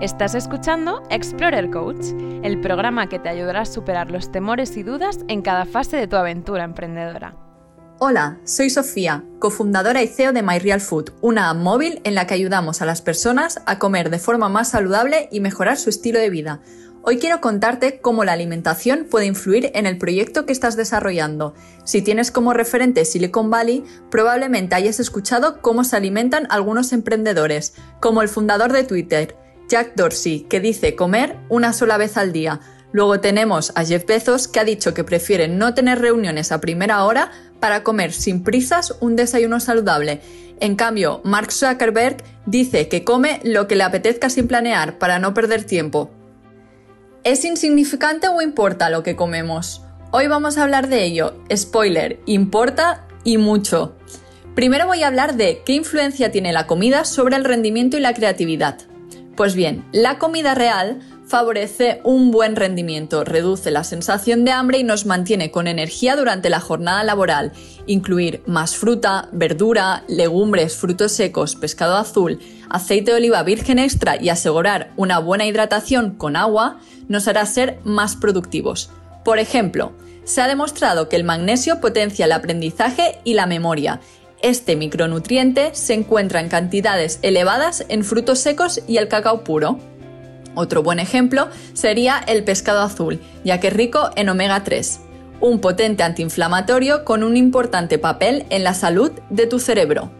Estás escuchando Explorer Coach, el programa que te ayudará a superar los temores y dudas en cada fase de tu aventura emprendedora. Hola, soy Sofía, cofundadora y CEO de MyRealFood, una app móvil en la que ayudamos a las personas a comer de forma más saludable y mejorar su estilo de vida. Hoy quiero contarte cómo la alimentación puede influir en el proyecto que estás desarrollando. Si tienes como referente Silicon Valley, probablemente hayas escuchado cómo se alimentan algunos emprendedores, como el fundador de Twitter, Jack Dorsey, que dice comer una sola vez al día. Luego tenemos a Jeff Bezos, que ha dicho que prefiere no tener reuniones a primera hora para comer sin prisas un desayuno saludable. En cambio, Mark Zuckerberg dice que come lo que le apetezca sin planear para no perder tiempo. ¿Es insignificante o importa lo que comemos? Hoy vamos a hablar de ello. Spoiler, importa y mucho. Primero voy a hablar de qué influencia tiene la comida sobre el rendimiento y la creatividad. Pues bien, la comida real favorece un buen rendimiento, reduce la sensación de hambre y nos mantiene con energía durante la jornada laboral. Incluir más fruta, verdura, legumbres, frutos secos, pescado azul, aceite de oliva virgen extra y asegurar una buena hidratación con agua nos hará ser más productivos. Por ejemplo, se ha demostrado que el magnesio potencia el aprendizaje y la memoria. Este micronutriente se encuentra en cantidades elevadas en frutos secos y el cacao puro. Otro buen ejemplo sería el pescado azul, ya que es rico en omega 3, un potente antiinflamatorio con un importante papel en la salud de tu cerebro.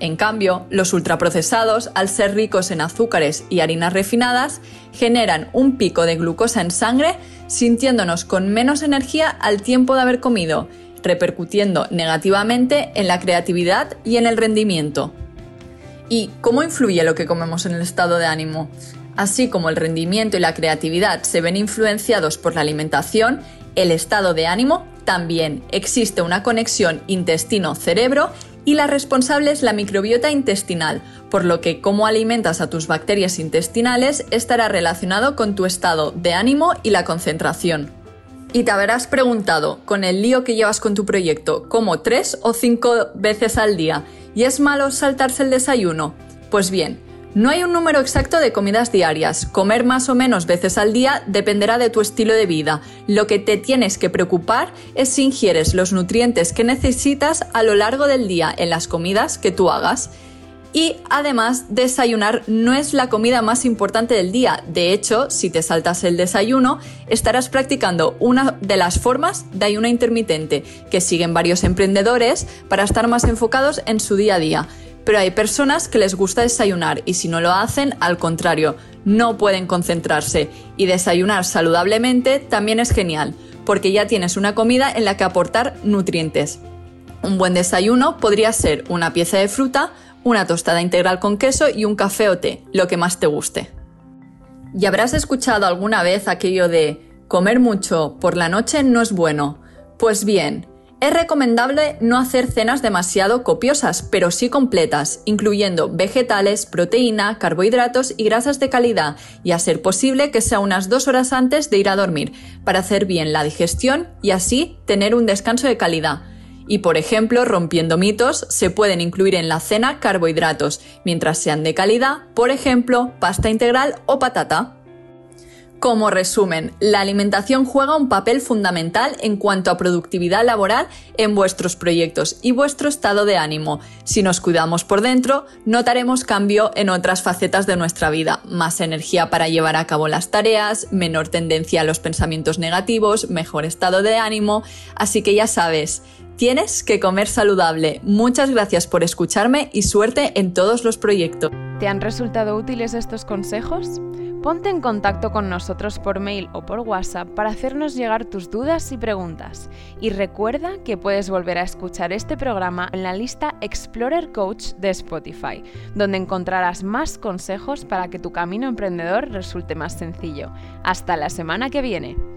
En cambio, los ultraprocesados, al ser ricos en azúcares y harinas refinadas, generan un pico de glucosa en sangre, sintiéndonos con menos energía al tiempo de haber comido, repercutiendo negativamente en la creatividad y en el rendimiento. ¿Y cómo influye lo que comemos en el estado de ánimo? Así como el rendimiento y la creatividad se ven influenciados por la alimentación, el estado de ánimo también. Existe una conexión intestino-cerebro y la responsable es la microbiota intestinal, por lo que cómo alimentas a tus bacterias intestinales estará relacionado con tu estado de ánimo y la concentración. Y te habrás preguntado, con el lío que llevas con tu proyecto, ¿cómo tres o cinco veces al día? ¿Y es malo saltarse el desayuno? Pues bien, no hay un número exacto de comidas diarias. Comer más o menos veces al día dependerá de tu estilo de vida. Lo que te tienes que preocupar es si ingieres los nutrientes que necesitas a lo largo del día en las comidas que tú hagas. Y además, desayunar no es la comida más importante del día. De hecho, si te saltas el desayuno, estarás practicando una de las formas de ayuno intermitente que siguen varios emprendedores para estar más enfocados en su día a día pero hay personas que les gusta desayunar y si no lo hacen, al contrario, no pueden concentrarse. Y desayunar saludablemente también es genial, porque ya tienes una comida en la que aportar nutrientes. Un buen desayuno podría ser una pieza de fruta, una tostada integral con queso y un café o té, lo que más te guste. Y habrás escuchado alguna vez aquello de comer mucho por la noche no es bueno. Pues bien, es recomendable no hacer cenas demasiado copiosas, pero sí completas, incluyendo vegetales, proteína, carbohidratos y grasas de calidad, y a ser posible que sea unas dos horas antes de ir a dormir, para hacer bien la digestión y así tener un descanso de calidad. Y por ejemplo, rompiendo mitos, se pueden incluir en la cena carbohidratos, mientras sean de calidad, por ejemplo, pasta integral o patata. Como resumen, la alimentación juega un papel fundamental en cuanto a productividad laboral en vuestros proyectos y vuestro estado de ánimo. Si nos cuidamos por dentro, notaremos cambio en otras facetas de nuestra vida, más energía para llevar a cabo las tareas, menor tendencia a los pensamientos negativos, mejor estado de ánimo, así que ya sabes, Tienes que comer saludable. Muchas gracias por escucharme y suerte en todos los proyectos. ¿Te han resultado útiles estos consejos? Ponte en contacto con nosotros por mail o por WhatsApp para hacernos llegar tus dudas y preguntas. Y recuerda que puedes volver a escuchar este programa en la lista Explorer Coach de Spotify, donde encontrarás más consejos para que tu camino emprendedor resulte más sencillo. Hasta la semana que viene.